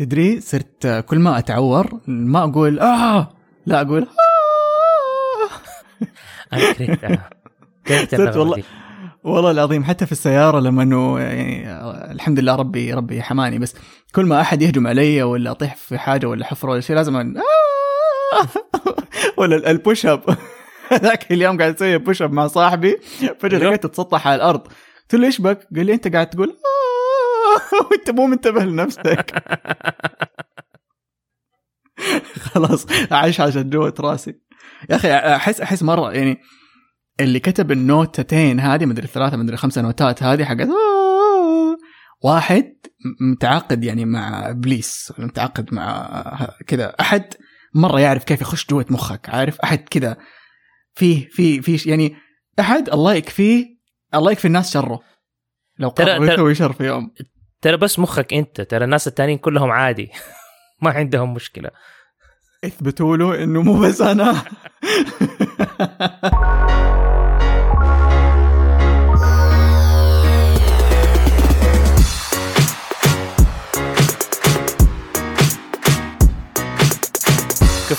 تدري صرت كل ما أتعور ما أقول آه لا أقول أنا كرهتها كرهت والله. والله العظيم حتى في السيارة لما إنه يعني الحمد لله ربي ربي حماني بس كل ما أحد يهجم علي ولا أطيح في حاجة ولا حفرة ولا شيء لازم أن... ولا ال- ال push up ذاك اليوم قاعد أسوي push up مع صاحبي فجأة أيوه. لقيته تسطح على الأرض قلت له إيش بك؟ قال لي أنت قاعد تقول وانت مو منتبه لنفسك. خلاص عايش عشان جوة راسي. يا أخي أحس أحس مرة يعني اللي كتب النوتتين هذه مدري الثلاثة مدري خمسه نوتات هذه حقت واحد متعاقد يعني مع إبليس ولا متعاقد مع كذا. أحد مرة يعرف كيف يخش جوة مخك عارف؟ أحد كذا. فيه في في يعني أحد الله يكفيه الله يكفي الناس شره. لو قرر ترى- يسوي شر في يوم. ترى بس مخك انت ترى الناس التانيين كلهم عادي. ما عندهم مشكلة. اثبتوا له إنه مو بس أنا.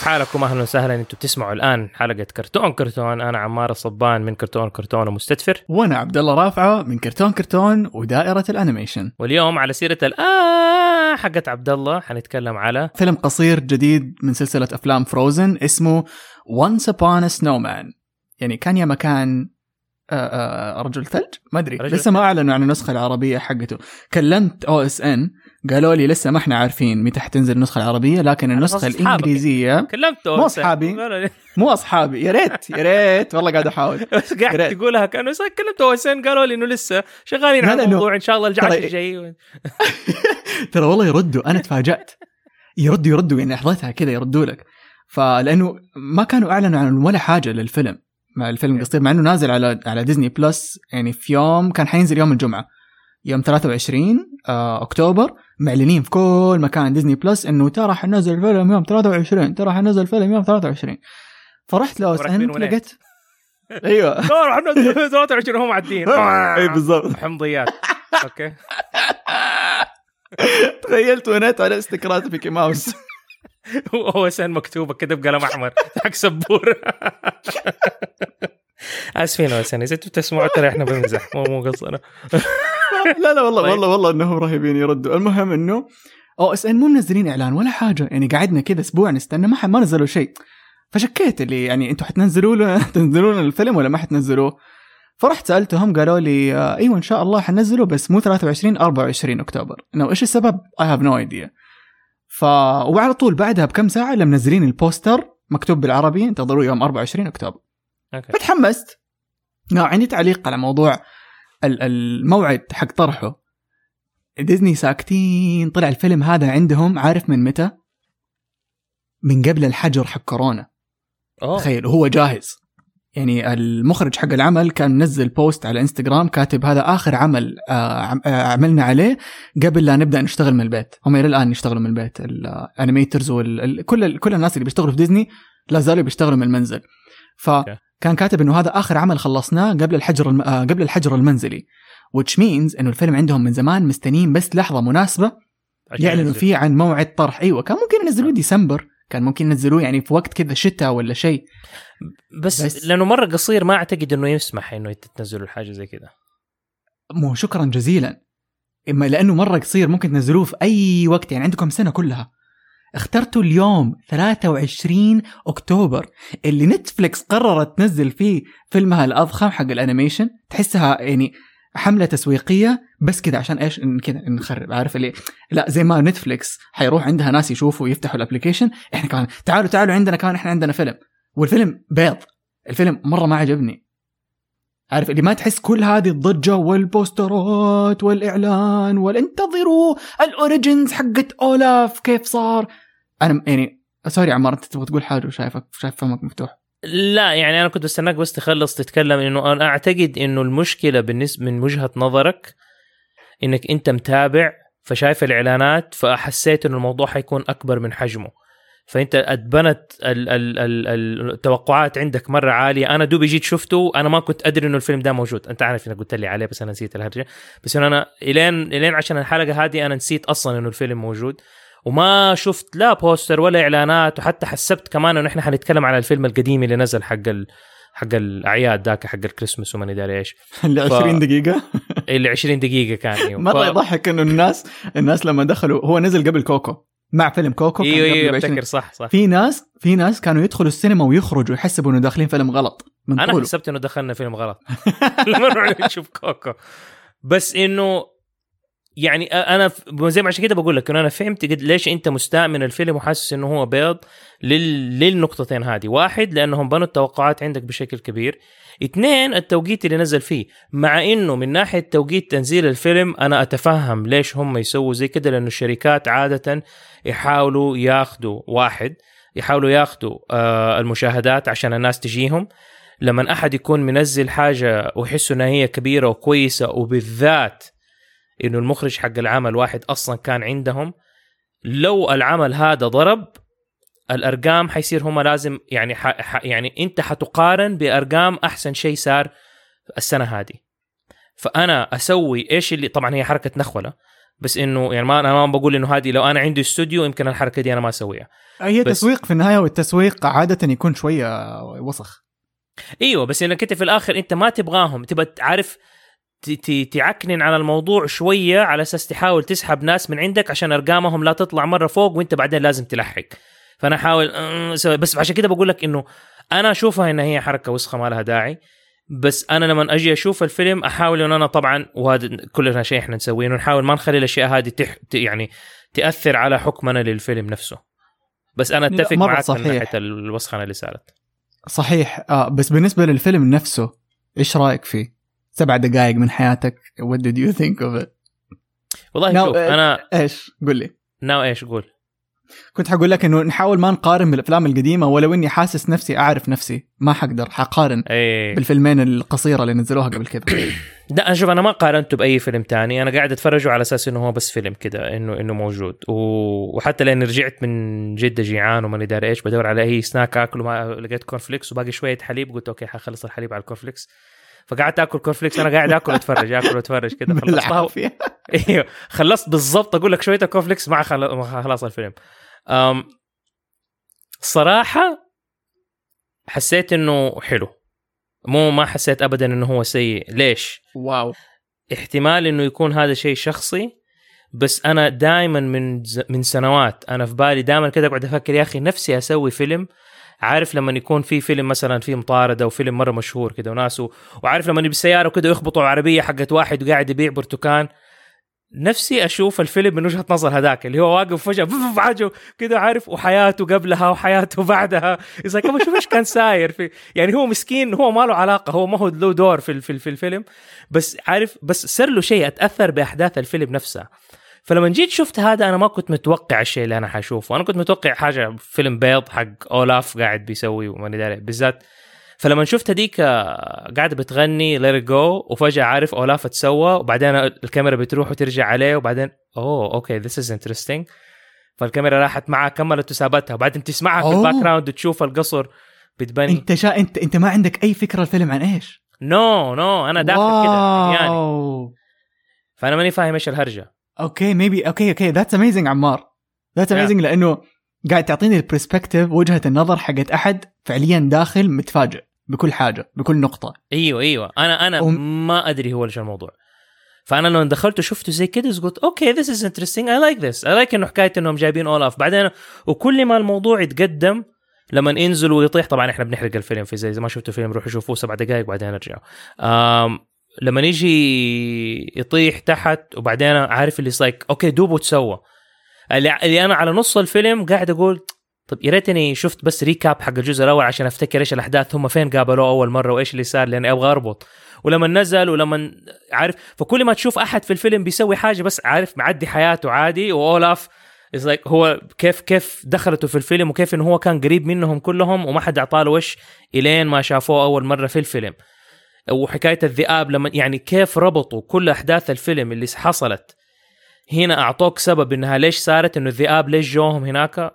كيف حالكم؟ أهلا وسهلا. أنتم بتسمعوا الآن حلقة كرتون كرتون. أنا عمار الصبان من كرتون كرتون ومستر دفر. وأنا عبد الله رافعة من كرتون كرتون ودائرة ال animation. واليوم على سيرة الآه حقت عبد الله. حنتكلم على فيلم قصير جديد من سلسلة أفلام فروزن اسمه Once Upon a Snowman. يعني كان يا مكان آه، آه، رجل ثلج؟ ما أدري. لسه ما أعلنوا عن النسخة العربية حقته. كلمت OSN قالوا لي لسه ما إحنا عارفين متى حتنزل النسخة العربية لكن النسخة. الانجليزيه كلمته مو لي- مو أصحابي. يا ريت يا ريت. والله قاعد أحاول. بس قاعد. تقولها كأنه سا- كلمته وسين قالوا لي إنه لسه شغالين على الموضوع. إن شاء الله الجعش الجاي ترى والله يردوا. أنا تفاجأت. يردوا يردوا. يعني لحظتها كذا يردوا لك. فلأنه ما كانوا أعلنوا عن ولا حاجة للفيلم. مع الفيلم القصير مع إنه نازل على على ديزني بلس يعني في يوم كان حينزل يوم الجمعة. يوم 23 آه أكتوبر معلنين في كل مكان ديزني بلس إنه ترى حنزل الفيلم يوم 23 ترى حنزل الفيلم يوم 23 فرحت أن وناس. لقيت أيوه. لا راح ننزل 23 هم معدين أي بالضبط. حمضيات أوكي. تخيلت ونيت على استكرات ميكي ماوس. هو سن مكتوبه كده بقلم أحمر حق سبور آسفين يا سن إذا أنتم تسمعوا ترى إحنا بنمزح مو مو قصدنا لا لا والله طيب. والله والله إنهم رهيبين يردوا. المهم إنه أو إس إن مو منزلين إعلان ولا حاجة يعني قعدنا كذا أسبوع نستنى ما ح- ما نزلوا شيء. فشكيت اللي يعني أنتم حتنزلوا له تنزلون الفيلم ولا ما حتنزلوه؟ فرحت سألتهم قالوا لي آه، إيوه إن شاء الله حنزله بس مو 23 24 أكتوبر. انه إيش السبب؟ I have no idea ف وعلى طول بعدها بكم ساعة لما منزلين البوستر مكتوب بالعربي انتظروا يوم 24 أكتوبر. أوكي. فتحمست عندي تعليق على موضوع ال- الموعد حق طرحه. ديزني ساكتين طلع الفيلم هذا عندهم عارف من متى؟ من قبل الحجر حق كورونا. أوه. تخيل وهو جاهز. يعني المخرج حق العمل كان منزل post على إنستغرام كاتب هذا آخر عمل آه، آه، عملنا عليه قبل لا نبدأ نشتغل من البيت. هم إلى الآن يشتغلوا من البيت ال animators وكل كل الناس اللي بيشتغلوا في ديزني لا زالوا بيشتغلوا من المنزل. فكان كاتب إنه هذا آخر عمل خلصناه قبل الحجر الم... آه، قبل الحجر المنزلي which means إنه الفيلم عندهم من زمان مستنيين بس لحظة مناسبة يعلنوا. فيه عن موعد طرح. أيوه كان ممكن ينزلوه ديسمبر. كان ممكن ينزلوه يعني في وقت كذا شتاء ولا شيء. بس, بس- لأنه مرة قصير ما أعتقد إنه يسمح إنه تنزلوا الحاجة زي كذا. مو شكرا جزيلا. إما لأنه مرة قصير ممكن تنزلوه في أي وقت يعني عندكم سنة كلها. اخترتوا اليوم 23 أكتوبر اللي نتفلكس قررت تنزل فيه فيلمها الأضخم حق ال animation. تحسها يعني حملة تسويقية بس كذا عشان إيش؟ كذا نخرب عارف اللي؟ لا زي ما نتفلكس حيروح عندها ناس يشوفوا ويفتحوا ال application إحنا كمان تعالوا تعالوا عندنا كمان إحنا عندنا فيلم. والفيلم بيض. الفيلم مرة ما عجبني. عارف اللي ما تحس كل هذه الضجة والبوسترات والإعلان والانتظروا ال origins حقت اولاف كيف صار؟ أنا يعني sorry عمار أنت تبغى تقول حاجة وشايفك شايف فمك مفتوح. لا يعني أنا كنت بستناك بس تخلص تتكلم انه أنا أعتقد إنه المشكلة بالنسبة من وجهة نظرك إنك أنت متابع فشايف الإعلانات فحسيت إنه الموضوع حيكون أكبر من حجمه. فأنت اتبنت ال- ال- ال- التوقعات عندك مرة عالية. أنا دوبي جيت شفته أنا ما كنت أدري إنه الفيلم ده موجود. أنت عارف إنك قلت لي عليه بس أنا نسيت الهرجه بس أنا الين إلين عشان الحلقة هذه أنا نسيت أصلا إنه الفيلم موجود. وما شفت لا بوستر ولا إعلانات وحتى حسبت كمان إنه إحنا حنتكلم على الفيلم القديم اللي نزل حق ال... حق الأعياد ذاك حق الكريسماس وما أدري إيش. اللي 20 دقيقة؟ اللي 20 دقيقة كان. أيوه مرة ف- يضحك إنه الناس الناس لما دخلوا هو نزل قبل كوكو مع فيلم كوكو إيوه إيوه ب 20 أفتكر صح صح. في ناس في ناس كانوا يدخلوا السينما ويخرجوا يحسبوا إنه داخلين فيلم غلط. من أنا طوله حسبت إنه دخلنا فيلم غلط. لما نروح نشوف كوكو. بس إنه يعني أنا زي ما عشان كده بقول لك إنه أنا فهمت قد ليش أنت مستاء من الفيلم وحاسس إنه هو بيض لل... للنقطتين هذه. واحد لأنهم بنوا التوقعات عندك بشكل كبير. اثنين التوقيت اللي نزل فيه. مع إنه من ناحية توقيت تنزيل الفيلم أنا أتفهم ليش هم يسووا زي كده لأنه الشركات عادة يحاولوا ياخذوا واحد يحاولوا ياخذوا آه المشاهدات عشان الناس تجيهم. لما أحد يكون منزل حاجة ويحسوا إنها هي كبيرة وكويسة وبالذات إنه المخرج حق العمل واحد أصلا كان عندهم. لو العمل هذا ضرب الأرقام حيصير هم لازم يعني ح... ح... يعني أنت حتقارن بأرقام أحسن شيء صار السنة هذه. فأنا أسوي إيش اللي طبعا هي حركة نخولة بس إنه يعني ما أنا ما بقول إنه هذه لو أنا عندي استوديو يمكن الحركة دي أنا ما أسويها. هي بس- تسويق في النهاية والتسويق عادة يكون شوية وسخ. إيوه بس إنك أنت في الآخر أنت ما تبغاهم. تبغى ت- تعكنن على الموضوع شوية على أساس تحاول تسحب ناس من عندك عشان أرقامهم لا تطلع مرة فوق وأنت بعدين لازم تلحق. فأنا أحاول بس عشان كده بقول لك إنه أنا أشوفها إن هي حركة وسخة ما لها داعي. بس أنا لما أجي أشوف الفيلم أحاول ان أنا طبعا وهذا كلنا شيء إحنا نسويه إنه نحاول ما نخلي الأشياء هذه تح... يعني تأثر على حكمنا للفيلم نفسه. بس أنا أتفق معك من صحيح. ناحية الوسخنه اللي صارت صحيح. آه بس بالنسبة للفيلم نفسه إيش رأيك فيه؟ سبع دقائق من حياتك. What did you think of it؟ والله شوف آه، أنا إيش؟ قل لي. ناو إيش؟ قول. كنت حقول لك إنه نحاول ما نقارن بالأفلام القديمة ولو إني حاسس نفسي أعرف نفسي. ما حقدر حقارن إيه. بالفيلمين القصيرة اللي نزلوها قبل كذا. لا أنا شوف أنا ما قارنته بأي فيلم تاني. أنا قاعد اتفرجه على أساس إنه هو بس فيلم كده إنه إنه موجود. و... وحتى لأني رجعت من جدة جيعان وماني داري إيش بدور على أي سناك اكله ما لقيت corn flakes وباقي شوية حليب قلت أوكي حخلص الحليب على ال corn flakes فقعدت آكل corn flakes أنا قاعد آكل وأتفرج آكل وأتفرج كده خلصتها إيوه خلصت بالضبط أقول لك شوية ال corn flakes. مع خلاص الفيلم. أم... صراحة حسيت إنه حلو. مو ما حسيت ابدا إنه هو سيء. ليش؟ wow. احتمال إنه يكون هذا شيء شخصي بس أنا دائما من ز... من سنوات أنا في بالي دائما كده اقعد أفكر يا أخي نفسي أسوي فيلم عارف لما يكون في فيلم مثلا في مطارده وفيلم مرة مشهور كده وناس. وعارف لما بالسياره وكده يخبطوا عربية حقت واحد وقاعد يبيع برتقان نفسي أشوف الفيلم من وجهة نظر هذاك اللي هو واقف فجأة عجو كده عارف وحياته قبلها وحياته بعدها. اذا كمان شوف إيش كان ساير في يعني هو مسكين هو ما له علاقة هو ما هو له دور في في الفيلم. بس عارف بس صار له شيء أتأثر بأحداث الفيلم نفسها فلما جيت شفت هذا أنا ما كنت متوقع الشيء اللي أنا حشوفه أنا كنت متوقع حاجة فيلم بيض حق أولاف قاعد بيسوي وماني داري بالذات فلما شفت هذيك آه، قاعدة بتغني Let It Go وفجأة عارف أولاف تسوى وبعدين الكاميرا بتروح وترجع عليه وبعدين أوه okay this is interesting فالكاميرا راحت معها كملت وسابتها وبعدين تسمعها في. ال background تشوف القصر بتبني. أنت شا أنت أنت ما عندك أي فكرة الفيلم عن إيش؟ no no أنا داخل كده يعني. فأنا ماني فاهم إيش الهرجة. okay maybe okay okay that's amazing عمار that's Yeah. amazing لأنه قاعد تعطيني ال perspective وجهة النظر حقت أحد فعليا داخل متفاجئ بكل حاجة بكل نقطة. أيوه أيوه. أنا أنا أم- ما أدري هو إيش الموضوع. فأنا لما دخلت وشفته زي كده قلت okay this is interesting I like this I like إنه حكاية إنهم جايبين اولاف بعدين وكل ما الموضوع يتقدم لما ينزل ويطيح طبعا إحنا بنحرق الفيلم في زي, زي ما شفتوا الفيلم روحوا شوفوه سبع دقائق بعدين أرجعوا. لما يجي يطيح تحت وبعدين عارف اللي like okay دوبه تسوى. اللي, أنا على نص الفيلم قاعد أقول طب يا ريتني شفت بس recap حق الجزء الأول عشان أفتكر إيش الأحداث هم فين قابلوه أول مرة وإيش اللي صار لأني أبغى أربط. ولما نزل ولما عارف فكل ما تشوف أحد في الفيلم بيسوي حاجة بس عارف معدي حياته عادي واولاف is like هو كيف كيف دخلته في الفيلم وكيف انه هو كان قريب منهم كلهم وما حد اعطاه وش إلين ما شافوه أول مرة في الفيلم. وحكاية الذئاب لما يعني كيف ربطوا كل أحداث الفيلم اللي حصلت. هنا أعطوك سبب إنها ليش صارت إنه الذئاب ليش جوهم هناك.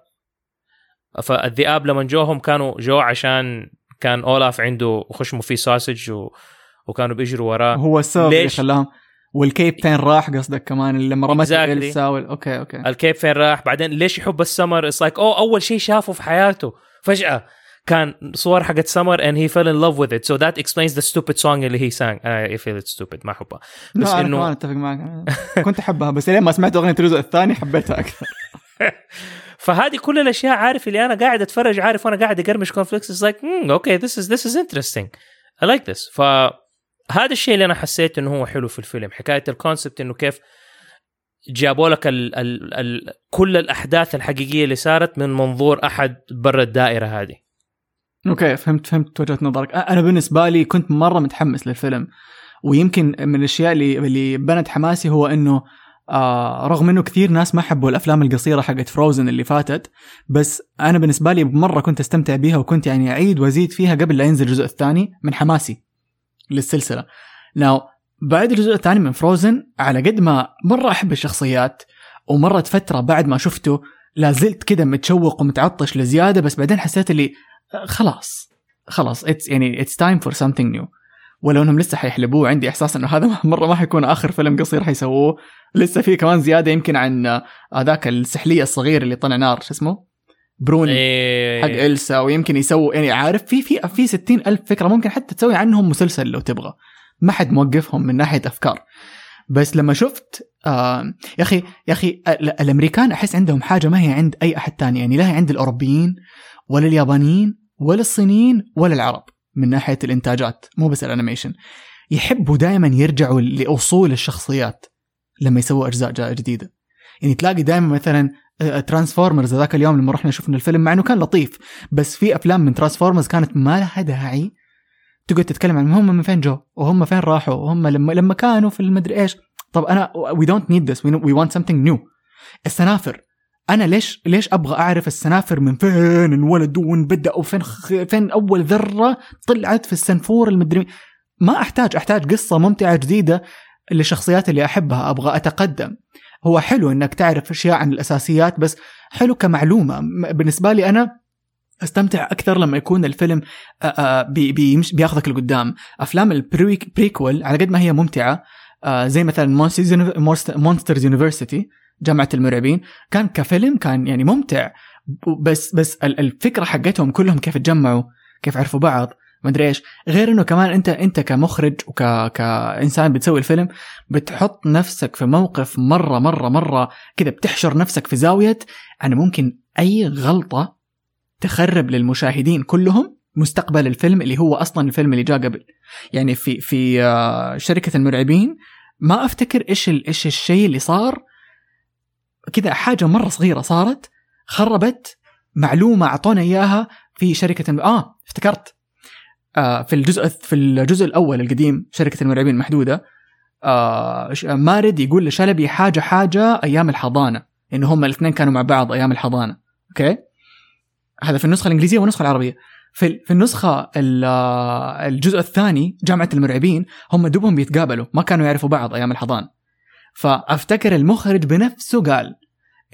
فالذئاب لما جوهم كانوا جو عشان كان أولاف عنده خشمه فيه sausage و... وكانوا بيجروا وراه. هو السبب اللي؟ خلاهم؟ والكيب فين راح قصدك كمان؟ اللي لما رمت Exactly. أوكي أوكي. الكيب فين راح؟ بعدين ليش يحب السمر؟ it's like oh أول شيء شافه في حياته. فجأة كان صور حقت سمر and he fell in love with it. So that explains the stupid song اللي he sang. I feel it's stupid. ما أحبها. لا بس أنا إنه- كمان أتفق معك. كنت أحبها بس لين ما سمعت أغنية الجزء الثاني حبيتها أكثر. فهذه كل الأشياء عارف اللي أنا قاعد أتفرج عارف وأنا قاعد أقرمش cornflakes is like okay this is this is interesting I like this فهذا الشيء اللي أنا حسيت إنه هو حلو في الفيلم. حكاية ال concept إنه كيف جابوا لك ال ال ال كل الأحداث الحقيقية اللي صارت من منظور أحد برا الدائرة هذه. okay فهمت فهمت وجهة نظرك أنا بالنسبة لي كنت مرة متحمس للفيلم ويمكن من الأشياء اللي اللي بنت حماسي هو إنه آه رغم إنه كثير ناس ما حبوا الأفلام القصيرة حقت فروزن اللي فاتت بس أنا بالنسبة لي مرة كنت أستمتع بيها وكنت يعني أعيد وأزيد فيها قبل لا ينزل الجزء الثاني من حماسي للسلسلة. now بعد الجزء الثاني من فروزن على قد ما مرة أحب الشخصيات ومرت فترة بعد ما شفته لا زلت كده متشوق ومتعطش لزيادة بس بعدين حسيت اللي خلاص. خلاص it's يعني it's time for something new ولو انهم لسه حيحلبوه عندي إحساس إنه هذا مرة ما حيكون آخر فيلم قصير حيسووه. لسه في كمان زيادة يمكن عن آه، هذاك السحلية الصغير اللي طلع نار شو اسمه؟ بروني إيه. حق إلسا ويمكن يسووا يعني عارف في في في 60 ألف فكرة ممكن حتى تسوي عنهم مسلسل لو تبغى. ما حد موقفهم من ناحية أفكار. بس لما شفت آه يا أخي يا أخي ال- الأمريكان أحس عندهم حاجة ما هي عند أي أحد تاني. يعني لا هي عند الأوروبيين ولا اليابانيين ولا الصينيين ولا العرب من ناحية الإنتاجات مو بس ال animation. يحبوا دائما يرجعوا لأصول الشخصيات لما يسووا أجزاء جا- جديدة. يعني تلاقي دائما مثلا ترانسفورمرز ذاك اليوم لما رحنا شفنا الفيلم مع إنه كان لطيف بس في أفلام من ترانسفورمرز كانت ما لها داعي تقعد تتكلم عن هم من فين جو وهم فين راحوا وهم لما لما كانوا في المدري إيش. طب أنا we don't need this we want something new السنافر أنا ليش ليش أبغى أعرف السنافر من فين؟ انولدوا وين؟ بدأوا وفين خ... فين أول ذرة طلعت في السنفور المدري؟ ما أحتاج أحتاج قصة ممتعة جديدة للشخصيات اللي أحبها أبغى أتقدم. هو حلو إنك تعرف أشياء عن الأساسيات بس حلو كمعلومة. بالنسبة لي أنا أستمتع أكثر لما يكون الفيلم بياخذك لقدام. أفلام ال prequel على قد ما هي ممتعة زي مثلا مونسترز يونيفرسيتي جامعة المرعبين كان كفيلم كان يعني ممتع. بس بس ال- الفكرة حقتهم كلهم كيف تجمعوا كيف عرفوا بعض ما أدري إيش. غير إنه كمان أنت أنت كمخرج وك كإنسان بتسوي الفيلم بتحط نفسك في موقف مرة مرة مرة كذا بتحشر نفسك في زاوية أنا ممكن أي غلطة تخرب للمشاهدين كلهم مستقبل الفيلم اللي هو أصلا الفيلم اللي جاء قبل. يعني في في آه، شركة المرعبين ما أفتكر إيش إيش الشيء اللي صار كذا حاجة مرة صغيرة صارت خربت معلومة أعطونا إياها في شركة. آه افتكرت. آه في الجزء في الجزء الأول القديم شركة المرعبين المحدودة آه مارد يقول لشلبي حاجة حاجة أيام الحضانة انه هم الاثنين كانوا مع بعض أيام الحضانة. أوكي؟ هذا في النسخة الإنجليزية والنسخة العربية. في في النسخة ال- آه، الجزء الثاني جامعة المرعبين هم دوبهم بيتقابلوا ما كانوا يعرفوا بعض أيام الحضانة. فأفتكر المخرج بنفسه قال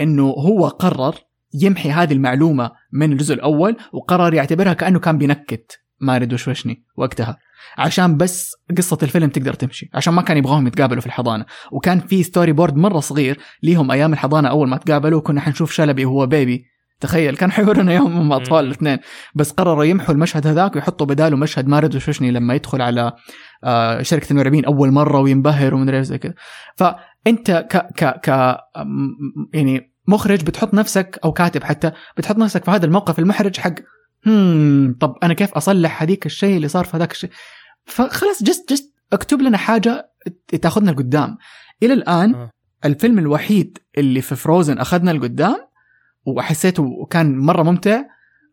إنه هو قرر يمحي هذه المعلومة من الجزء الأول وقرر يعتبرها كأنه كان بينكت. مارد وشوشني وقتها. عشان بس قصة الفيلم تقدر تمشي عشان ما كان يبغاهم يتقابلوا في الحضانة. وكان في storyboard مرة صغير ليهم أيام الحضانة أول ما تقابلوا كنا حنشوف شلبي وهو baby تخيل كان حيورونا يوم هم أطفال. الاثنين. بس قرروا يمحوا المشهد هذاك ويحطوا بداله مشهد مارد وشوشني لما يدخل على آه، شركة المرعبين أول مرة وينبهر ومن إيش زي كذا. فأنت ك ك ك يعني مخرج بتحط نفسك أو كاتب حتى بتحط نفسك في هذا الموقف المحرج حق هم طب أنا كيف أصلح هذيك الشيء اللي صار في هذاك الشيء فخلاص جست جست اكتب لنا حاجة تاخذنا لقدام إلى الآن آه. الفيلم الوحيد اللي في فروزن أخذنا لقدام وحسيته كان مرة ممتع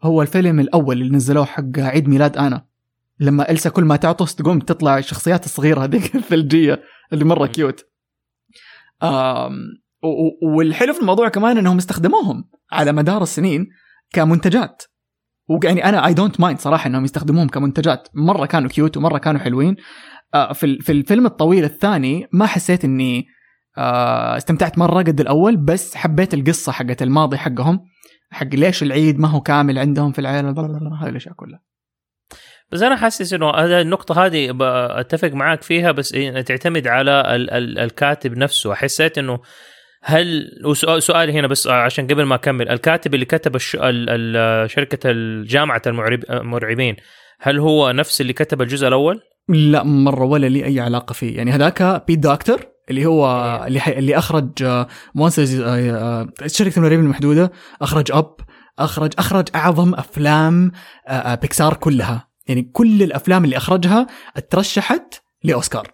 هو الفيلم الأول اللي نزلوه حق عيد ميلاد أنا لما إلسا كل ما تعطس تقوم تطلع الشخصيات الصغيرة هذيك الثلجية اللي مرة. كيوت والحلو في الموضوع كمان إنهم استخدموهم على مدار السنين كمنتجات. ويعني أنا I don't mind صراحة إنهم يستخدموهم كمنتجات. مرة كانوا cute ومرة كانوا حلوين. في في الفيلم الطويل الثاني ما حسيت إني استمتعت مرة قد الأول بس حبيت القصة حقت الماضي حقهم حق ليش العيد ما هو كامل عندهم في العيلة هذه الأشياء كلها. بس أنا حاسس إنه هذا النقطة هذه أتفق معاك فيها بس تعتمد على ال- ال- الكاتب نفسه حسيت إنه هل سؤالي هنا بس عشان قبل ما أكمل الكاتب اللي كتب الش... ال... ال... شركة الجامعة المعرب... المرعبين هل هو نفس اللي كتب الجزء الأول؟ لا مرة ولا لي أي علاقة فيه يعني هذاك بيت دكتر اللي هو إيه. اللي حي... اللي أخرج مونسترز شركة المرعبين المحدودة أخرج Up اخرج أخرج أعظم أفلام آه، آه، بيكسار كلها يعني كل الأفلام اللي أخرجها اترشحت لأوسكار.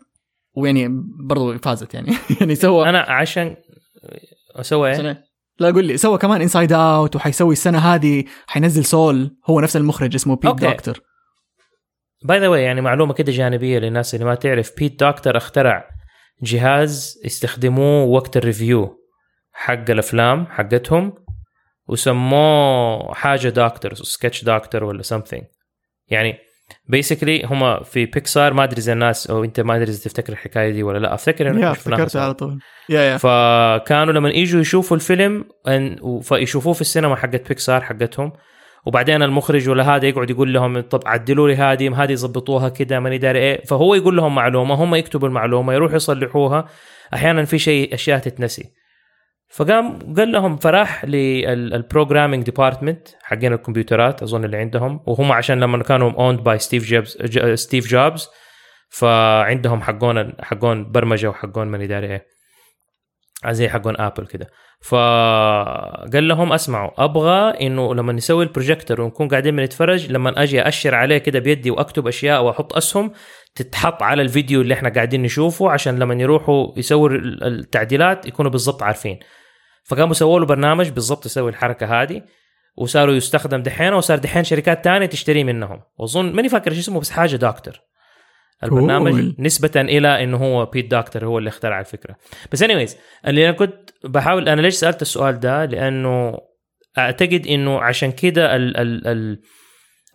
ويعني برضو فازت يعني. يعني سوى أنا عشان أسوي إيه؟ لا قول لي سوى كمان Inside Out وحيسوي السنة هذه حينزل Soul هو نفس المخرج اسمه بيت أوكي. دكتور باي ذا يعني معلومة كده جانبية للناس اللي ما تعرف بيت دكتر اخترع جهاز يستخدموه وقت ال review حق الأفلام حقتهم وسموه حاجة Docter sketch Docter ولا something. يعني basically هم في بيكسار ما أدري إذا الناس أو أنت ما أدري إذا تفتكر الحكاية دي ولا لا. أفتكر إنه yeah شفناها افتكرت سوا. على طول. yeah yeah فكانوا لما يجوا يشوفوا الفيلم فيشوفوه في السينما حقت بيكسار حقتهم. وبعدين المخرج ولا هذا يقعد يقول لهم طب عدلوا لي هذه هذه ظبطوها كده ماني داري إيه. فهو يقول لهم معلومة هم يكتبوا المعلومة يروحوا يصلحوها. أحيانا في شيء أشياء تتنسي. فقام قال لهم فراح لل programming department حقين الكمبيوترات أظن اللي عندهم وهم عشان لما كانوا owned by ستيف جوبز ستيف جوبز فعندهم حقون حقون برمجة وحقون ماني داري إيه؟ زي حقون ابل كده. فقال لهم أسمعوا أبغى إنه لما نسوي البروجيكتور ونكون قاعدين بنتفرج لما أجي أشر عليه كده بيدي وأكتب أشياء واحط أسهم تتحط على الفيديو اللي إحنا قاعدين نشوفه عشان لما يروحوا يسووا ال- التعديلات يكونوا بالضبط عارفين. فقاموا سووا له برنامج بالضبط يسوي الحركة هذه وصاروا يستخدم دحين وصار دحين شركات تانية تشتريه منهم. واظن ماني فاكر إيش اسمه بس حاجة دكتور البرنامج Cool. نسبة إلى إنه هو بيت دكتور هو اللي اخترع الفكرة. بس anyways اللي أنا كنت بحاول أنا ليش سألت السؤال ده؟ لأنه أعتقد إنه عشان كده ال ال ال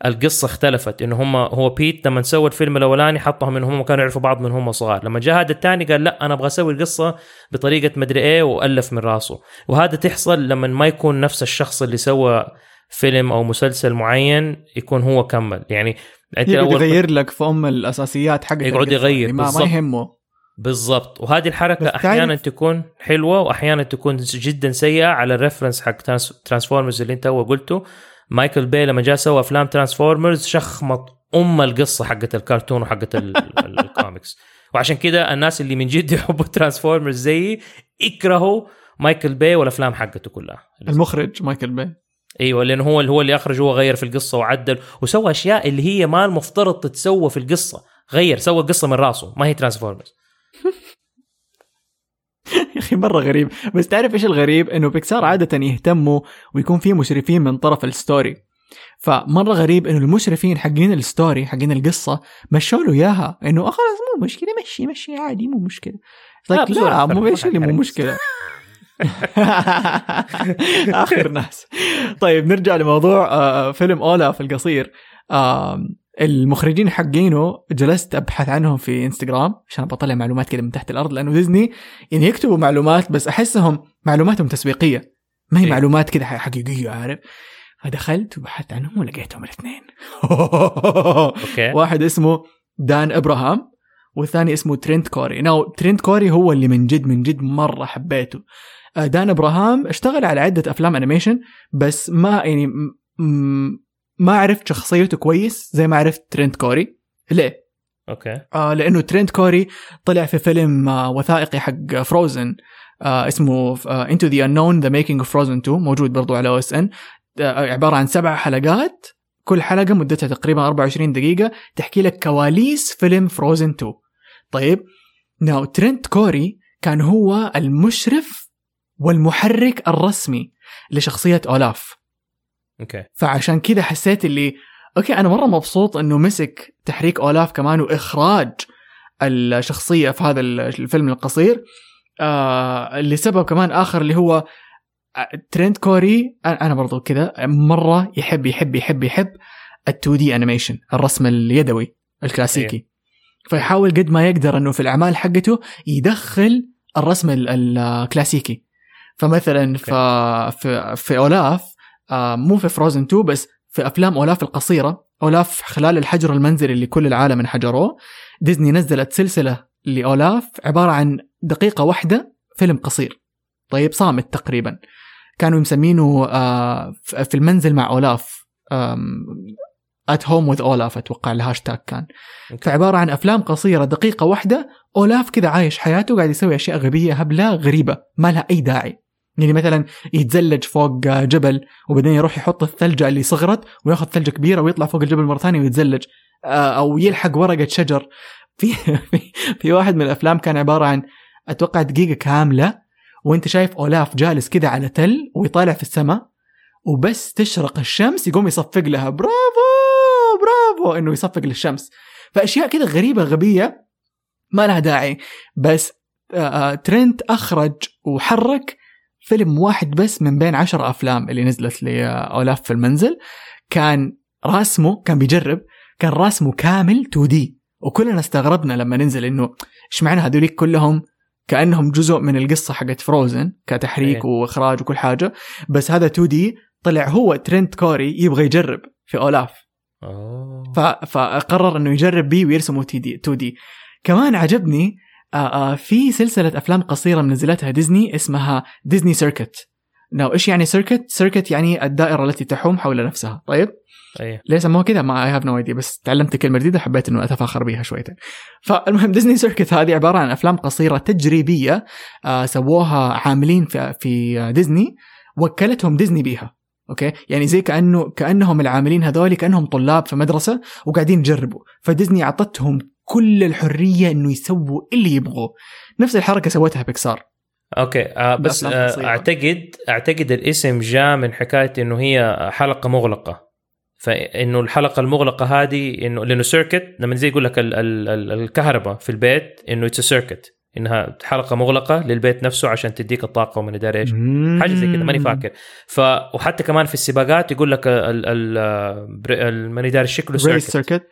القصة اختلفت إنه هم هو بيت لما سوى الفيلم الأولاني حطهم إنه هم كانوا يعرفوا بعض من هم صغار. لما جاء هذا الثاني قال لا أنا أبغى أسوي القصة بطريقة مدري إيه وألف من راسه. وهذا تحصل لما ما يكون نفس الشخص اللي سوى فيلم أو مسلسل معين يكون هو كمل. يعني أنت يقعد يغير لك في ام الأساسيات حقت يقعد. يغير يعني ما, ما. يهمه. بالضبط. وهذه الحركة أحيانا تعرف- تكون حلوة واحيانا تكون جدا سيئة على ال reference حق ترانسفورمرز اللي أنت هو قلته. مايكل باي لما جاء سوى أفلام ترانسفورمرز شخمط أم القصة حقت الكرتون وحقت ال- ال- الكوميكس. وعشان كده الناس اللي من جد يحبوا ترانسفورمرز زيي يكرهوا مايكل باي والأفلام حقته كلها. المخرج مايكل باي. أيوه لأنه هو هو اللي اخرج هو غير في القصة وعدل وسوى أشياء اللي هي ما المفترض تتسوى في القصة. غير سوى القصة من رأسه ما هي ترانسفورمرز. يا أخي مرة غريب. بس تعرف إيش الغريب؟ إنه بيكسار عادة يهتموا ويكون في مشرفين من طرف ال story. فمرة غريب إنه المشرفين حقين ال story حقين القصة مشوا له إياها. إنه آه خلاص مو مشكلة مشي مشي عادي مو مشكلة. لا، لا, لا مو إيش اللي. مو مشكلة. آخر ناس. طيب نرجع لموضوع آه، فيلم أولاف القصير. آه، المخرجين حقينه جلست أبحث عنهم في إنستغرام عشان بطلع معلومات كده من تحت الأرض لأنه ديزني يعني يكتبوا معلومات بس أحسهم معلوماتهم تسويقية. ما هي إيه. معلومات كده حقيقية عارف؟ فدخلت وبحثت عنهم ولقيتهم الاثنين. okay. واحد اسمه دان إبراهام والثاني اسمه ترينت كوري. now ترينت كوري هو اللي من جد من جد مرة حبيته. آه، دان إبراهام اشتغل على عدة أفلام animation بس ما يعني ما عرفت شخصيته كويس زي ما عرفت ترينت كوري. ليه؟ okay. آه لأنه ترينت كوري طلع في فيلم آه وثائقي حق فروزن آه اسمه Into the Unknown the making of Frozen 2 موجود برضو على أو اس ان عبارة عن سبع حلقات كل حلقة مدتها تقريبا 24 دقيقة تحكي لك كواليس فيلم فروزن 2 طيب now ترينت كوري كان هو المشرف والمحرك الرسمي لشخصية اولاف okay. فعشان كذا حسيت اللي okay أنا مرة مبسوط إنه مسك تحريك اولاف كمان وإخراج الشخصية في هذا الفيلم القصير. آه لسبب كمان آخر اللي هو آه، ترينت كوري أنا برضو كذا مرة يحب يحب يحب يحب ال 2D animation الرسم اليدوي الكلاسيكي. فيحاول قد ما يقدر إنه في الأعمال حقته يدخل الرسم ال- الكلاسيكي. فمثلا في في في اولاف مو في فروزن 2 بس في أفلام أولاف القصيرة أولاف خلال الحجر المنزلي اللي كل العالم انحجروه. ديزني نزلت سلسلة لأولاف عبارة عن دقيقة واحدة فيلم قصير. طيب صامت تقريبا. كانوا مسمينه آه، في المنزل مع أولاف at home with Olaf أتوقع الهاشتاج كان. فعبارة عن أفلام قصيرة دقيقة واحدة أولاف كذا عايش حياته وقاعد يسوي أشياء غبية هبلة غريبة ما لها أي داعي. يعني مثلا يتزلج فوق جبل وبعدين يروح يحط الثلجة اللي صغرت وياخذ ثلجة كبيرة ويطلع فوق الجبل مرة ثانية ويتزلج آه، أو يلحق ورقة شجر. في في, واحد من الأفلام كان عبارة عن أتوقع دقيقة كاملة وأنت شايف أولاف جالس كذا على تل ويطالع في السماء وبس تشرق الشمس يقوم يصفق لها برافو برافو! إنه يصفق للشمس. فأشياء كذا غريبة غبية ما لها داعي. بس آه، آه، ترنت أخرج وحرك فيلم واحد بس من بين عشر أفلام اللي نزلت لأولاف في المنزل كان راسمه كان بيجرب كان راسمه كامل 2D. وكلنا استغربنا لما ننزل إنه إيش معنى هذوليك كلهم؟ كأنهم جزء من القصة حقت فروزن كتحريك أيه. وإخراج وكل حاجة. بس هذا 2D طلع هو ترنت كوري يبغى يجرب في أولاف. أوه. فقرر إنه يجرب بيه ويرسمه 2D. كمان عجبني آه، آه، في سلسلة أفلام قصيرة منزلتها ديزني اسمها ديزني سيركت. now إيش يعني circuit؟ circuit يعني الدائرة التي تحوم حول نفسها. طيب؟ أيه. ليه سموها كذا ما I have no idea بس تعلمت كلمة جديدة حبيت إنه أتفاخر بيها شويتين فالمهم ديزني سيركت هذه عبارة عن أفلام قصيرة تجريبية آه سووها عاملين في في ديزني وكلتهم ديزني بيها. okay؟ يعني زي كأنه كأنهم العاملين هذول كأنهم طلاب في مدرسة وقاعدين يجربوا. فديزني أعطتهم كل الحرية إنه يسووا اللي يبغوه. نفس الحركة سوتها بيكسار okay آه بس آه أعتقد أعتقد الاسم جاء من حكاية إنه هي حلقة مغلقة. فإنه الحلقة المغلقة هذه إنه لأنه circuit لما زي يقول لك الكهرباء في البيت إنه it's circuit إنها حلقة مغلقة للبيت نفسه عشان تديك الطاقة ومن ادري إيش. حاجة زي كذا ماني فاكر. ف وحتى كمان في السباقات يقول لك ال ال ماني داري شكله circuit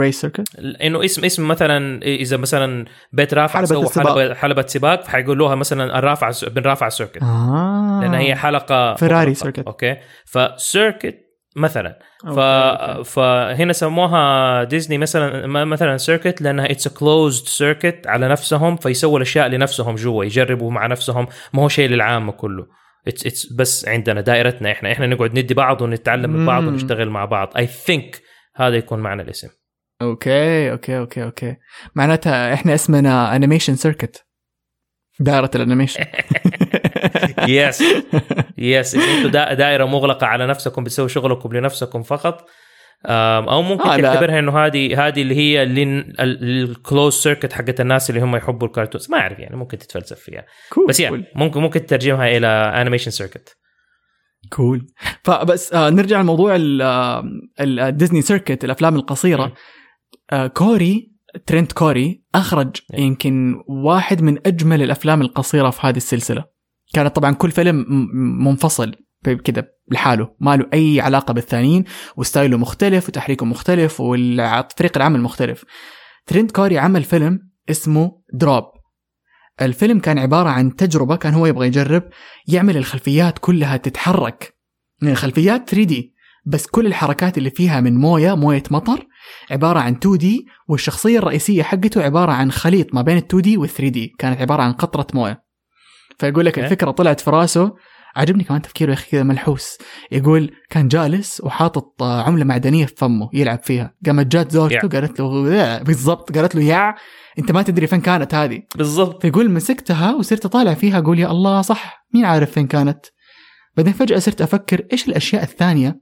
race circuit إنه اسم اسم مثلا إذا مثلا بيت رافع حلبة حلبة, حلبة سباق فحيقولوها مثلا الرافع بن رافع circuit آه. لأن هي حلقة فيراري circuit okay؟ ف circuit مثلا. ف... فهنا سموها ديزني مثلا مثلا circuit لأنها it's closed circuit على نفسهم فيسووا الأشياء لنفسهم جوا يجربوا مع نفسهم. ما هو شيء للعامه كله. it's it's بس عندنا دائرتنا إحنا. إحنا نقعد ندي بعض ونتعلم من بعض ونشتغل مع بعض. I think هذا يكون معنى الاسم. okay okay okay okay. معناتها إحنا اسمنا animation circuit دائرة ال animation. yes yes أنتم دائرة مغلقة على نفسكم بتسوي شغلكم لنفسكم فقط. أو ممكن آه تعتبرها إنه هذه هذه اللي هي ال closed circuit حقت الناس اللي هم يحبوا ال cartoons ما أعرف يعني ممكن تتفلسف فيها. cool بس يعني ممكن ممكن تترجمها إلى animation circuit cool فبس آه نرجع لموضوع الديزني circuit الأفلام القصيرة. كوري ترنت كوري أخرج. يمكن واحد من أجمل الأفلام القصيرة في هذه السلسلة. كانت طبعا كل فيلم منفصل كذا لحاله. ما له أي علاقة بالثانيين و style ه مختلف وتحريكه مختلف وفريق العمل مختلف. ترنت كوري عمل فيلم اسمه Drop. الفيلم كان عبارة عن تجربة كان هو يبغى يجرب يعمل الخلفيات كلها تتحرك. من الخلفيات 3 دي بس كل الحركات اللي فيها من موية موية مطر عبارة عن 2 دي والشخصية الرئيسية حقته عبارة عن خليط ما بين ال 2 دي وال 3 دي كانت عبارة عن قطرة موية. فيقول لك الفكرة طلعت في راسه. عجبني كمان تفكيره يا أخي كذا ملحوس. يقول كان جالس وحاطط عملة معدنية في فمه يلعب فيها. قامت جات زوجته قالت له بالضبط. قالت له يا أنت ما تدري فين كانت هذه. بالضبط. فيقول مسكتها وصرت أطالع فيها أقول يا الله صح مين عارف فين كانت. بعدين فجأة صرت أفكر إيش الأشياء الثانية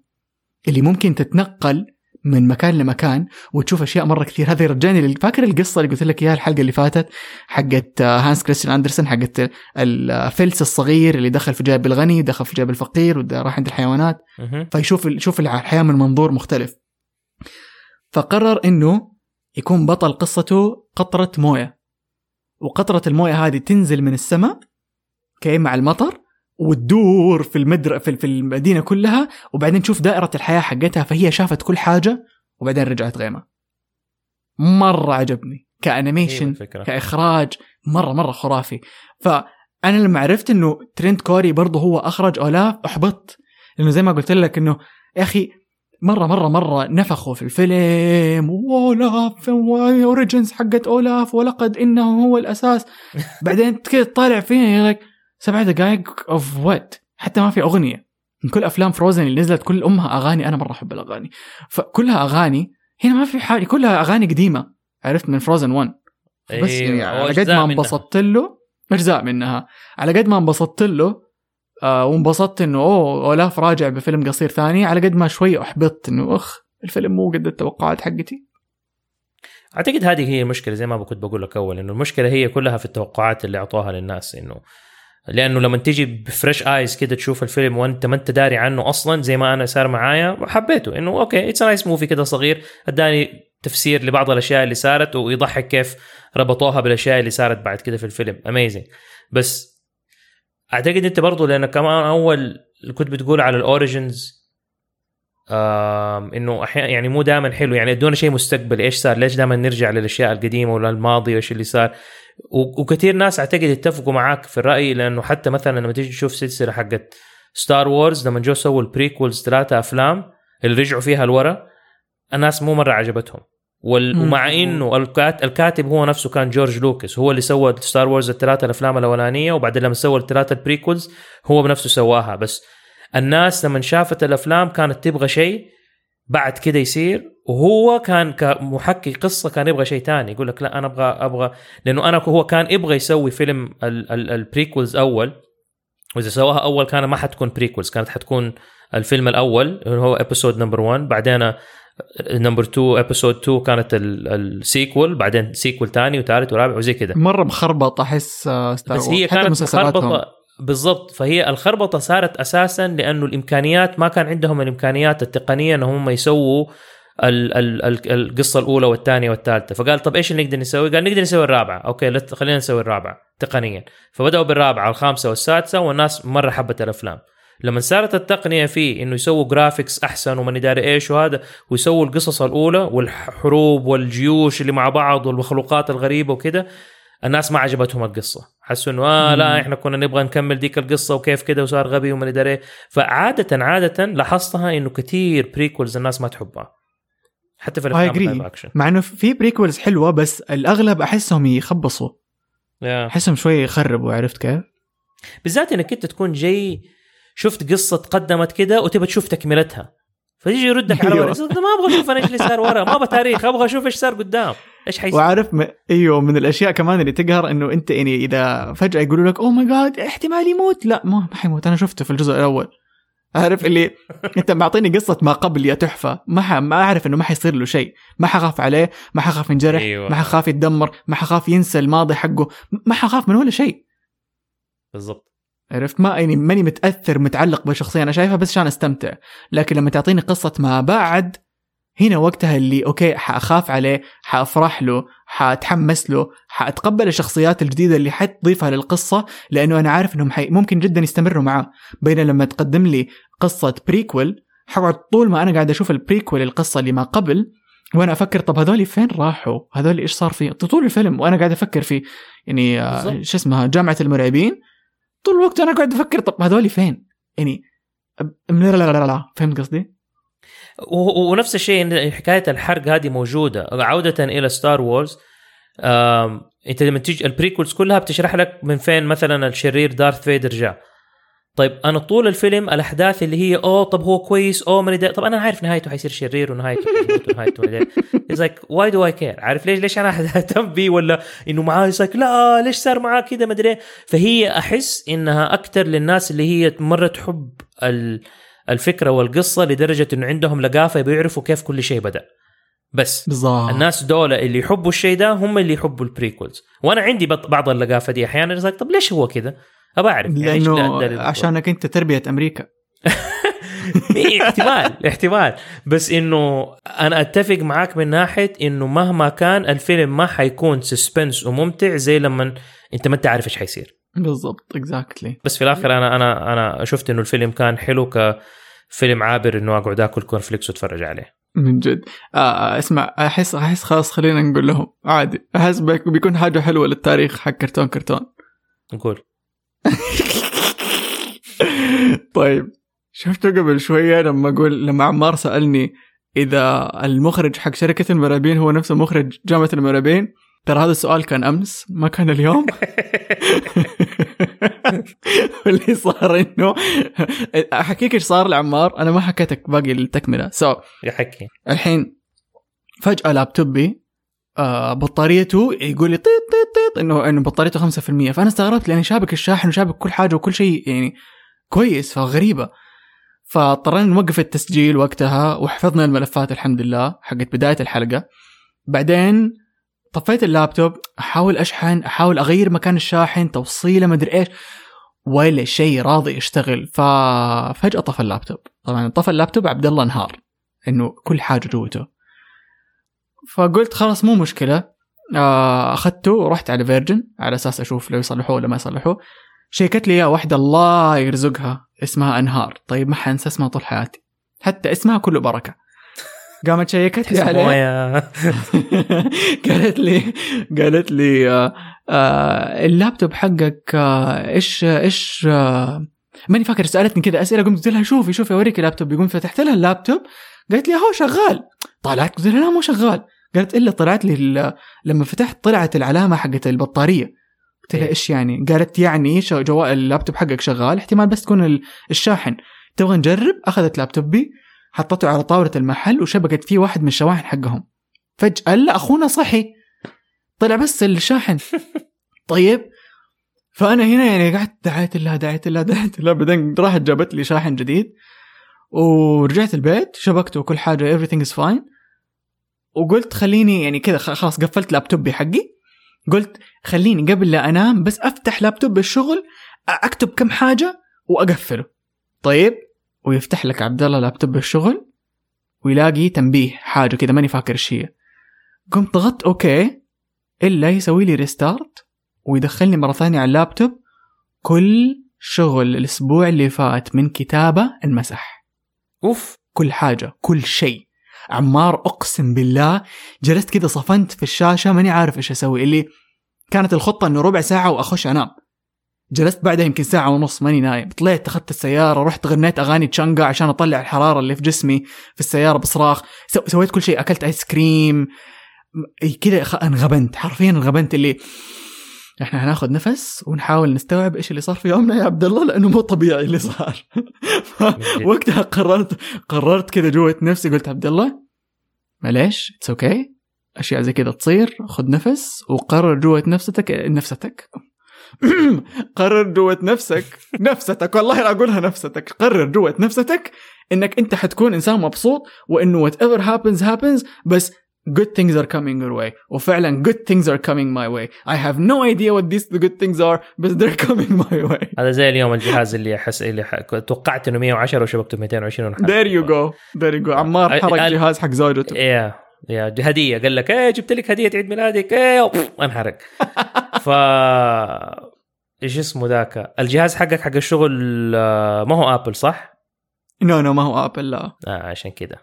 اللي ممكن تتنقل من مكان لمكان وتشوف أشياء مرة كثير. هذا يرجعني فاكر القصة اللي قلت لك إياها الحلقة اللي فاتت؟ حقت هانس كريستيان أندرسون حقت الفلس الصغير اللي دخل في جيب الغني دخل في جيب الفقير وراح عند الحيوانات. فيشوف يشوف الحياة من منظور مختلف. فقرر إنه يكون بطل قصته قطرة موية. وقطرة الموية هذه تنزل من السماء كده مع المطر وتدور في المدر في, المدينة كلها وبعدين تشوف دائرة الحياة حقتها فهي شافت كل حاجة وبعدين رجعت غيمة. مرة عجبني. ك animation كإخراج مرة مرة خرافي. فأنا لما عرفت إنه Trent Correy برضه هو أخرج أولاف أحبطت. لأنه زي ما قلت لك إنه يا أخي مرة مرة مرة نفخوا في الفيلم. و Olaf origins حقت أولاف والقد إنه هو الأساس. بعدين كذا تطالع فيها لك سبع دقائق of what حتى ما في أغنية. من كل أفلام Frozen اللي نزلت كل أمها أغاني أنا مرة أحب الأغاني. فكلها أغاني هنا ما في حاجة كلها أغاني قديمة. عرفت؟ من Frozen 1 بس يعني أيوة، على قد ما. انبسطت له أجزاء منها. على قد ما انبسطت له آه وانبسطت إنه أوه أولاف راجع بفيلم قصير ثاني. على قد ما شوي أحبطت إنه أخ الفيلم مو قد التوقعات حقتي. أعتقد هذه هي المشكلة زي ما كنت بقول لك أول إنه المشكلة هي كلها في التوقعات اللي أعطوها للناس إنه لأنه لما تيجي ب fresh eyes كده تشوف الفيلم وأنت ما أنت داري عنه أصلا زي ما أنا صار معايا حبيته. إنه okay it's nice movie كده صغير أداني تفسير لبعض الأشياء اللي صارت ويضحك كيف ربطوها بالأشياء اللي صارت بعد كده في الفيلم. amazing بس أعتقد أنت برضو لانك كمان أول كنت بتقول على ال origins إنه أحيانا يعني مو دائما حلو. يعني ادونا شيء مستقبلي إيش صار؟ ليش دائما نرجع للأشياء القديمة ولا الماضي وإيش اللي صار؟ وكثير ناس أعتقد اتفقوا معاك في الرأي لأنه حتى مثلا لما تيجي تشوف سلسلة حقت Star Wars لما جو سووا ال prequels ثلاثة أفلام اللي رجعوا فيها لورا الناس مو مرة عجبتهم. وال... ومع إنه الكات... الكاتب هو نفسه كان جورج لوكاس هو اللي سوى Star Wars الثلاثة الأفلام الأولانية وبعدين لما سوى الثلاثة ال prequels هو بنفسه سواها. بس الناس لما شافت الأفلام كانت تبغى شيء بعد كده يصير وهو كان كمحكي قصة كان يبغى شيء تاني يقول لك لا أنا أبغى أبغى لأنه أنا هو كان يبغى يسوي فيلم ال- ال- ال prequels أول وإذا سواها أول كان ما حتكون prequels كانت حتكون الفيلم الأول اللي هو episode number 1 بعدين number 2 episode 2 كانت ال- ال sequel بعدين sequel ثاني وثالث ورابع وزي كده مرة مخربط أحس آه، Star بس. هي كانت. مخربطة بالضبط. فهي الخربطة صارت أساسا لأنه الإمكانيات ما كان عندهم الإمكانيات التقنية إنهم هم يسووا ال ال ال القصة الأولى والثانية والثالثة. فقال طب إيش اللي نقدر نسوي؟ قال نقدر نسوي الرابعة. okay خلينا نسوي الرابعة تقنيا. فبدأوا بالرابعة والخامسه والسادسة والناس مرة حبت الأفلام. لما صارت التقنية فيه إنه يسووا graphics أحسن وماني داري إيش وهذا ويسووا القصص الأولى والحروب والجيوش اللي مع بعض والمخلوقات الغريبة وكده الناس ما عجبتهم القصة. حسوا إنه آه لا. إحنا كنا نبغى نكمل ديك القصة وكيف كده وصار غبي وما أدري إيه. فعادة عادة لاحظتها إنه كثير prequels الناس ما تحبها. حتى في الأفلام اكشن مع إنه في prequels حلوة بس الأغلب أحسهم يخبصوا. أحسهم شوي يخربوا عرفت كيف؟ بالذات إنك أنت تكون جاي شفت قصة تقدمت كده وتبى تشوف تكملتها. فتيجي يردك على أنا ما أبغى أشوف أنا إيش اللي صار ورا ما أبغى تاريخ أبغى أشوف إيش صار قدام. إيش حيصير؟ وعارف م... إيوه من الأشياء كمان اللي تقهر إنه أنت يعني إذا فجأة يقولوا لك اوه ماي جاد احتمال يموت. لا ما ما حيموت. أنا شفته في الجزء الأول. عارف اللي أنت معطيني قصة ما قبل يا تحفة. ما ح... ما أعرف إنه ما حيصير له شيء. ما حخاف عليه ما حخاف ينجرح أيوة. ما حخاف يتدمر ما حخاف ينسى الماضي حقه. ما حخاف من ولا شيء. بالضبط. عرفت؟ ما يعني ماني متأثر متعلق بالشخصيه أنا شايفها بس عشان أستمتع. لكن لما تعطيني قصة ما بعد هنا وقتها اللي okay حأخاف عليه حأفرح له حأتحمس له حأتقبل الشخصيات الجديدة اللي حتضيفها للقصة لأنه أنا عارف إنهم حي... ممكن جدا يستمروا معاه بينما لما تقدم لي قصة prequel حقعد طول ما أنا قاعد أشوف ال prequel القصة اللي ما قبل وأنا أفكر طب هذول فين راحوا؟ هذول إيش صار فيه؟ طول الفيلم وأنا قاعد أفكر في يعني آه،. شو اسمها جامعة المرعبين طول الوقت أنا قاعد أفكر طب هذول فين؟ يعني لا لا لا, لا. فهمت قصدي؟ ونفس الشيء حكاية الحرق هذه موجودة. عودة إلى Star Wars أنت لما تيجي ال prequels كلها بتشرح لك من فين مثلا الشرير Darth Vader جاء. طيب أنا طول الفيلم الأحداث اللي هي أوه طب هو كويس أوه دا- طب أنا عارف نهايته حيصير شرير ونهايته ونهايته is like why do I care عارف ليش ليش أنا اهتم بيه ولا إنه معاه لايك لا ليش صار معاه كذا مدري إيه؟ فهي أحس إنها أكثر للناس اللي هي مره تحب ال- الفكرة والقصة لدرجة إنه عندهم لقافة بيعرفوا كيف كل شيء بدأ. بس بالضبط الناس دول اللي يحبوا الشيء ده هم اللي يحبوا ال prequels وأنا عندي بعض اللقافة دي أحيانا طب ليش هو كذا أبى أعرف. يعني لأنه لل- عشانك أنت تربية أمريكا. إيه، احتمال احتمال. بس إنه أنا أتفق معاك من ناحية إنه مهما كان الفيلم ما حيكون suspense وممتع زي لما أنت ما أنت عارف إيش حيصير. بالضبط exactly بس في الآخر أنا أنا أنا شفت إنه الفيلم كان حلو كفيلم عابر إنه أقعد آكل cornflakes وأتفرج عليه. من جد. آه آه، اسمع أحس أحس خلاص خلينا نقول لهم عادي. أحس بيك- بيكون حاجة حلوة للتاريخ حق كرتون كرتون. نقول. طيب شفته قبل شوية لما أقول لما عمار سألني إذا المخرج حق شركة المرابين هو نفس مخرج جامعة المرابين؟ ترى هذا السؤال كان أمس ما كان اليوم. واللي صار إنه أحكيك إيش صار لعمار؟ أنا ما حكيتك باقي التكملة. سو so, يحكي. الحين فجأة لابتوبي آه بطاريته يقول لي طيط طيط طيط إنه إنه بطاريته 5% فأنا استغربت لأني شابك الشاحن وشابك كل حاجة وكل شيء يعني كويس فغريبة. فاضطرينا نوقف التسجيل وقتها وحفظنا الملفات الحمد لله حقت بداية الحلقة. بعدين طفيت اللابتوب أحاول أشحن أحاول أغير مكان الشاحن توصيله مدري إيش ولا شيء راضي يشتغل. ففجاه طفى اللابتوب. طبعا طفى اللابتوب عبد الله انهار إنه كل حاجة جوته. فقلت خلاص مو مشكلة. آه، أخذته ورحت على Virgin على أساس أشوف لو يصلحوه ولا ما يصلحوه. شيكت لي إياه واحدة الله يرزقها اسمها أنهار. طيب ما حنسى اسمها طول حياتي. حتى اسمها كله بركة. قامت شيكت لي عليه قالت لي قالت لي آه آه اللابتوب حقك آه إيش إيش آه ماني فاكر سألتني كذا أسئلة قمت قلت لها شوفي شوفي أوريك اللابتوب. يقوم فتحت لها اللابتوب قالت لي هو شغال. طلعت؟ قلت لها لا مو شغال. قالت إلا طلعت لي لما فتحت طلعت العلامة حقت البطارية. قلت لها إيه. إيش يعني؟ قالت يعني جوال اللابتوب حقك شغال احتمال بس تكون ال- الشاحن. تبغى نجرب؟ أخذت لابتوبي حطته على طاولة المحل وشبكت فيه واحد من الشواحن حقهم. فجأة إلا أخونا صحي. طلع بس الشاحن. طيب. فأنا هنا يعني قعدت دعيت الله دعيت الله دعيت الله. بعدين راحت جابت لي شاحن جديد. ورجعت البيت شبكته وكل حاجة everything is fine. وقلت خليني يعني كذا خلاص قفلت لابتوبي حقي. قلت خليني قبل لا أنام بس أفتح لابتوب الشغل أكتب كم حاجة وأقفله. طيب. ويفتح لك عبد الله لابتوب الشغل ويلاقي تنبيه حاجة كذا ماني فاكر إيش هي قمت ضغطت okay إلا يسوي لي restart ويدخلني مرة ثانية على اللابتوب كل شغل الأسبوع اللي فات من كتابة انمسح أوف كل حاجة كل شيء. عمار أقسم بالله جلست كذا صفنت في الشاشة ماني عارف إيش أسوي اللي كانت الخطة إنه ربع ساعة وأخش أنام. جلست بعدها يمكن ساعة ونص ماني نايم. طلعت أخذت السيارة رحت غنيت أغاني تشانجا عشان أطلع الحرارة اللي في جسمي في السيارة بصراخ. سو سويت كل شيء أكلت آيس كريم كذا انغبنت. حرفيا انغبنت اللي إحنا هناخذ نفس ونحاول نستوعب إيش اللي صار في يومنا يا عبد الله لأنه مو طبيعي اللي صار. وقتها قررت قررت كذا جوة نفسي قلت عبد الله معليش it's okay okay. أشياء زي كذا تصير خذ نفس وقرر جوة نفستك نفستك. قرر جوة نفسك. نفستك والله لا أقولها نفستك. قرر جوة نفستك إنك أنت حتكون إنسان مبسوط وإنه whatever happens happens بس good things are coming your way. وفعلا good things are coming my way. I have no idea what these good things are بس they're coming my way. هذا زي اليوم الجهاز اللي حس اللي ح... توقعت إنه 110 وشبكته 220 ونحن. there you go. There you go. عمار حرق جهاز حق زوجته. يا يا هديه قال لك إيه جبت لك هدية عيد ميلادك إيه انحرق. ف إيش اسمه ذاك؟ الجهاز حقك حق الشغل آه، ما هو Apple صح؟ no no ما هو Apple لا. آه عشان كذا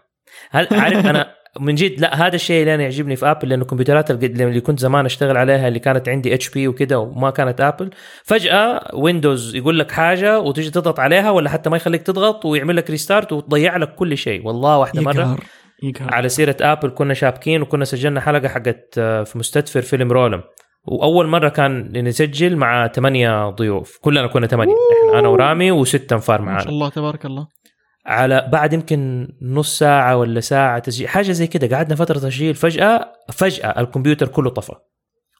هل عارف أنا من جد لا هذا الشيء اللي أنا يعجبني في Apple لأنه الكمبيوترات اللي كنت زمان أشتغل عليها اللي كانت عندي HP وكذا وما كانت Apple فجأة Windows يقول لك حاجة وتجي تضغط عليها ولا حتى ما يخليك تضغط ويعمل لك restart وتضيع لك كل شيء. والله واحدة مرة يقهر يقهر. على سيرة ابل كنا شابكين وكنا سجلنا حلقة حقت آه، في مستدفر فيلم رولم. وأول مرة كان نسجل مع ثمانية ضيوف. كلنا كنا ثمانية. إحنا أنا ورامي وستة أنفار ما شاء معانا الله تبارك الله. على بعد يمكن نص ساعة ولا ساعة تسجيل. حاجة زي كده. قعدنا فترة تسجيل. فجأة فجأة الكمبيوتر كله طفى.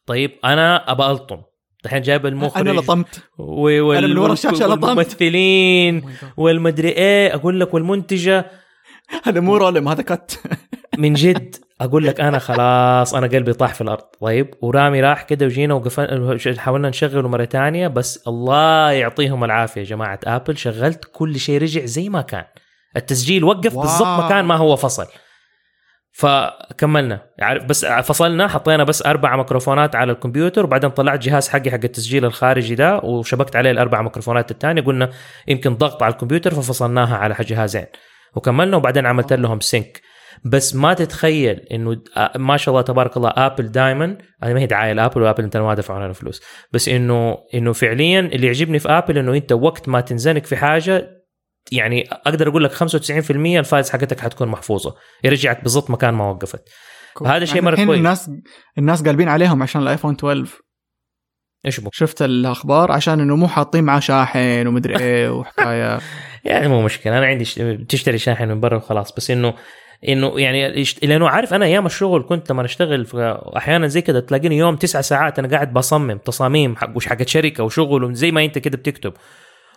طيب أنا أبى ألطم. الحين جايب المخرج أنا لطمت. وال- أنا من ورا الشاشة لطمت. والممثلين Oh. والمدري إيه أقول لك والمنتجة. هذا مو رولم هذا كت من جد. أقول لك أنا خلاص أنا قلبي طاح في الأرض. طيب ورامي راح كده وجينا وقفل حاولنا نشغله مرة ثانية بس الله يعطيهم العافية يا جماعة. ابل شغلت كل شيء رجع زي ما كان. التسجيل وقف. بالضبط مكان ما هو فصل. فكملنا. يعني بس فصلنا حطينا بس أربع ميكروفونات على الكمبيوتر وبعدين طلعت جهاز حقي حق التسجيل الخارجي ده وشبكت عليه الأربع ميكروفونات الثانية قلنا يمكن ضغط على الكمبيوتر ففصلناها على جهازين. وكملنا وبعدين عملت لهم sync بس ما تتخيل إنه ما شاء الله تبارك الله Apple دائما هذه ما هي دعاية ل Apple و Apple أنت ما دفعوا لنا فلوس. بس إنه إنه فعليا اللي يعجبني في Apple إنه أنت وقت ما تنزنق في حاجة يعني أقدر أقول لك 95% ال files حقتك حتكون محفوظة. يرجعك بالضبط مكان ما وقفت. هذا شيء الحين كويس. الناس الناس قالبين عليهم عشان ال iPhone 12 إيش بو شفت الأخبار؟ عشان إنه مو حاطين معاه شاحن ومدري إيه وحكاية. يعني مو مشكلة أنا عندي ش... تشتري شاحن من برا وخلاص بس إنه إنه يعني. لأنه عارف أنا أيام الشغل كنت لما أشتغل أحيانا زي كده تلاقيني يوم تسعة ساعات أنا قاعد بصمم تصاميم حق وش حقت شركة وشغل وزي ما أنت كده بتكتب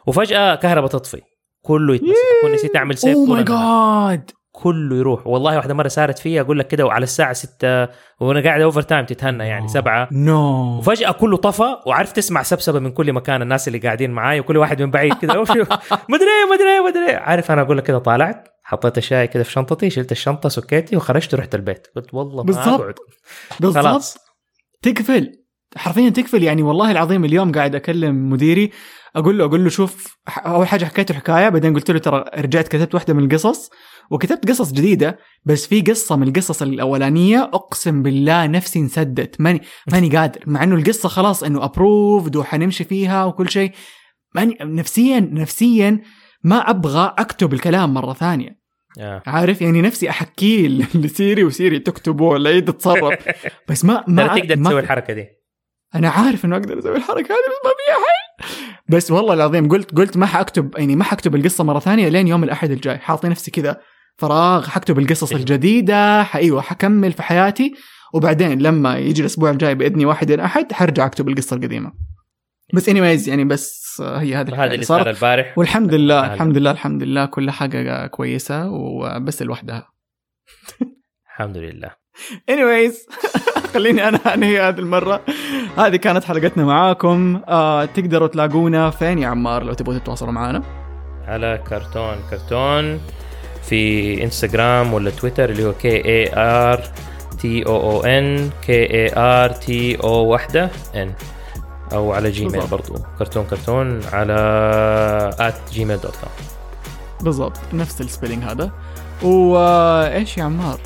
وفجأة كهرباء تطفي كله يتمسح اكون نسيت اعمل save oh my. God كله يروح. والله واحدة مرة صارت فيها أقول لك كده وعلى الساعة 6 وأنا قاعد overtime تتهنى يعني سبعة. no وفجأة كله طفى وعرفت تسمع سبسبة من كل مكان الناس اللي قاعدين معاي وكل واحد من بعيد كده. مدري إيه مدري إيه مدري إيه عارف أنا أقول لك كده طالعت حطيت الشاي كده في شنطتي شلت الشنطة سكيتي وخرجت ورحت البيت. قلت والله ما بالضبط. بالضبط. تقفل. حرفيا تقفل. يعني والله العظيم اليوم قاعد أكلم مديري أقول له أقول له شوف أول حاجة حكيت له حكاية بعدين قلت له ترى رجعت كتبت واحدة من القصص. وكتبت قصص جديدة بس في قصة من القصص الأولانية أقسم بالله نفسي انسدت ماني ماني قادر مع إنه القصة خلاص إنه ابروفد وحنمشي فيها وكل شيء ماني نفسيا نفسيا ما أبغى أكتب الكلام مرة ثانية. آه. عارف؟ يعني نفسي احكيه لسيري وسيري تكتبه ولا إيه تتصرف بس ما ما تقدر تسوي الحركة دي. أنا عارف إنه أقدر أسوي الحركة هذه بس ما فيها حل. بس والله العظيم قلت قلت ما حاكتب يعني ما حكتب القصة مرة ثانية لين يوم الأحد الجاي. حاطي نفسي كذا فراغ حكتب القصص إيه. الجديدة إيوه حكمل في حياتي. وبعدين لما يجي الأسبوع الجاي باذني واحد إلى أحد حرجع أكتب القصة القديمة. بس اني يعني بس هي هذه هذا اللي صار البارح والحمد لله. الحمد لله الحمد لله كل حاجة كويسة وبس لوحدها. الحمد لله. anyways خليني أنا أنهي هذه المرة. هذه كانت حلقتنا معاكم. آه تقدروا تلاقونا فين يا عمار؟ لو تبغوا تتواصلوا معنا على كرتون كرتون. في انستغرام ولا تويتر اللي هو K A R T O O N K A R T O واحدة N أو على Gmail. برضو. كرتون كرتون على at Gmail dot com بالضبط. نفس ال spelling هذا. وإيش يا عمار؟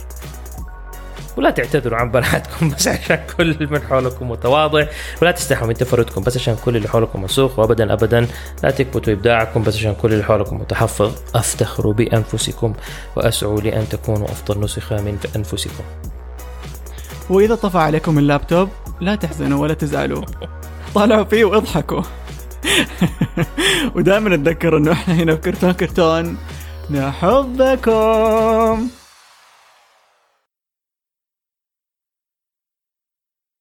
ولا تعتذروا عن بناتكم بس عشان كل من حولكم متواضع. ولا تستحوا من تفردكم بس عشان كل اللي حولكم منسوخ وابدا ابدا. لا تكبتوا إبداعكم بس عشان كل اللي حولكم متحفظ. افتخروا بأنفسكم وأسعوا لأن تكونوا أفضل نسخة من أنفسكم. وإذا طفى عليكم اللابتوب لا تحزنوا ولا تزعلوا. طالعوا فيه واضحكوا. ودائما أتذكر إنه إحنا هنا في كرتون كرتون نحبكم.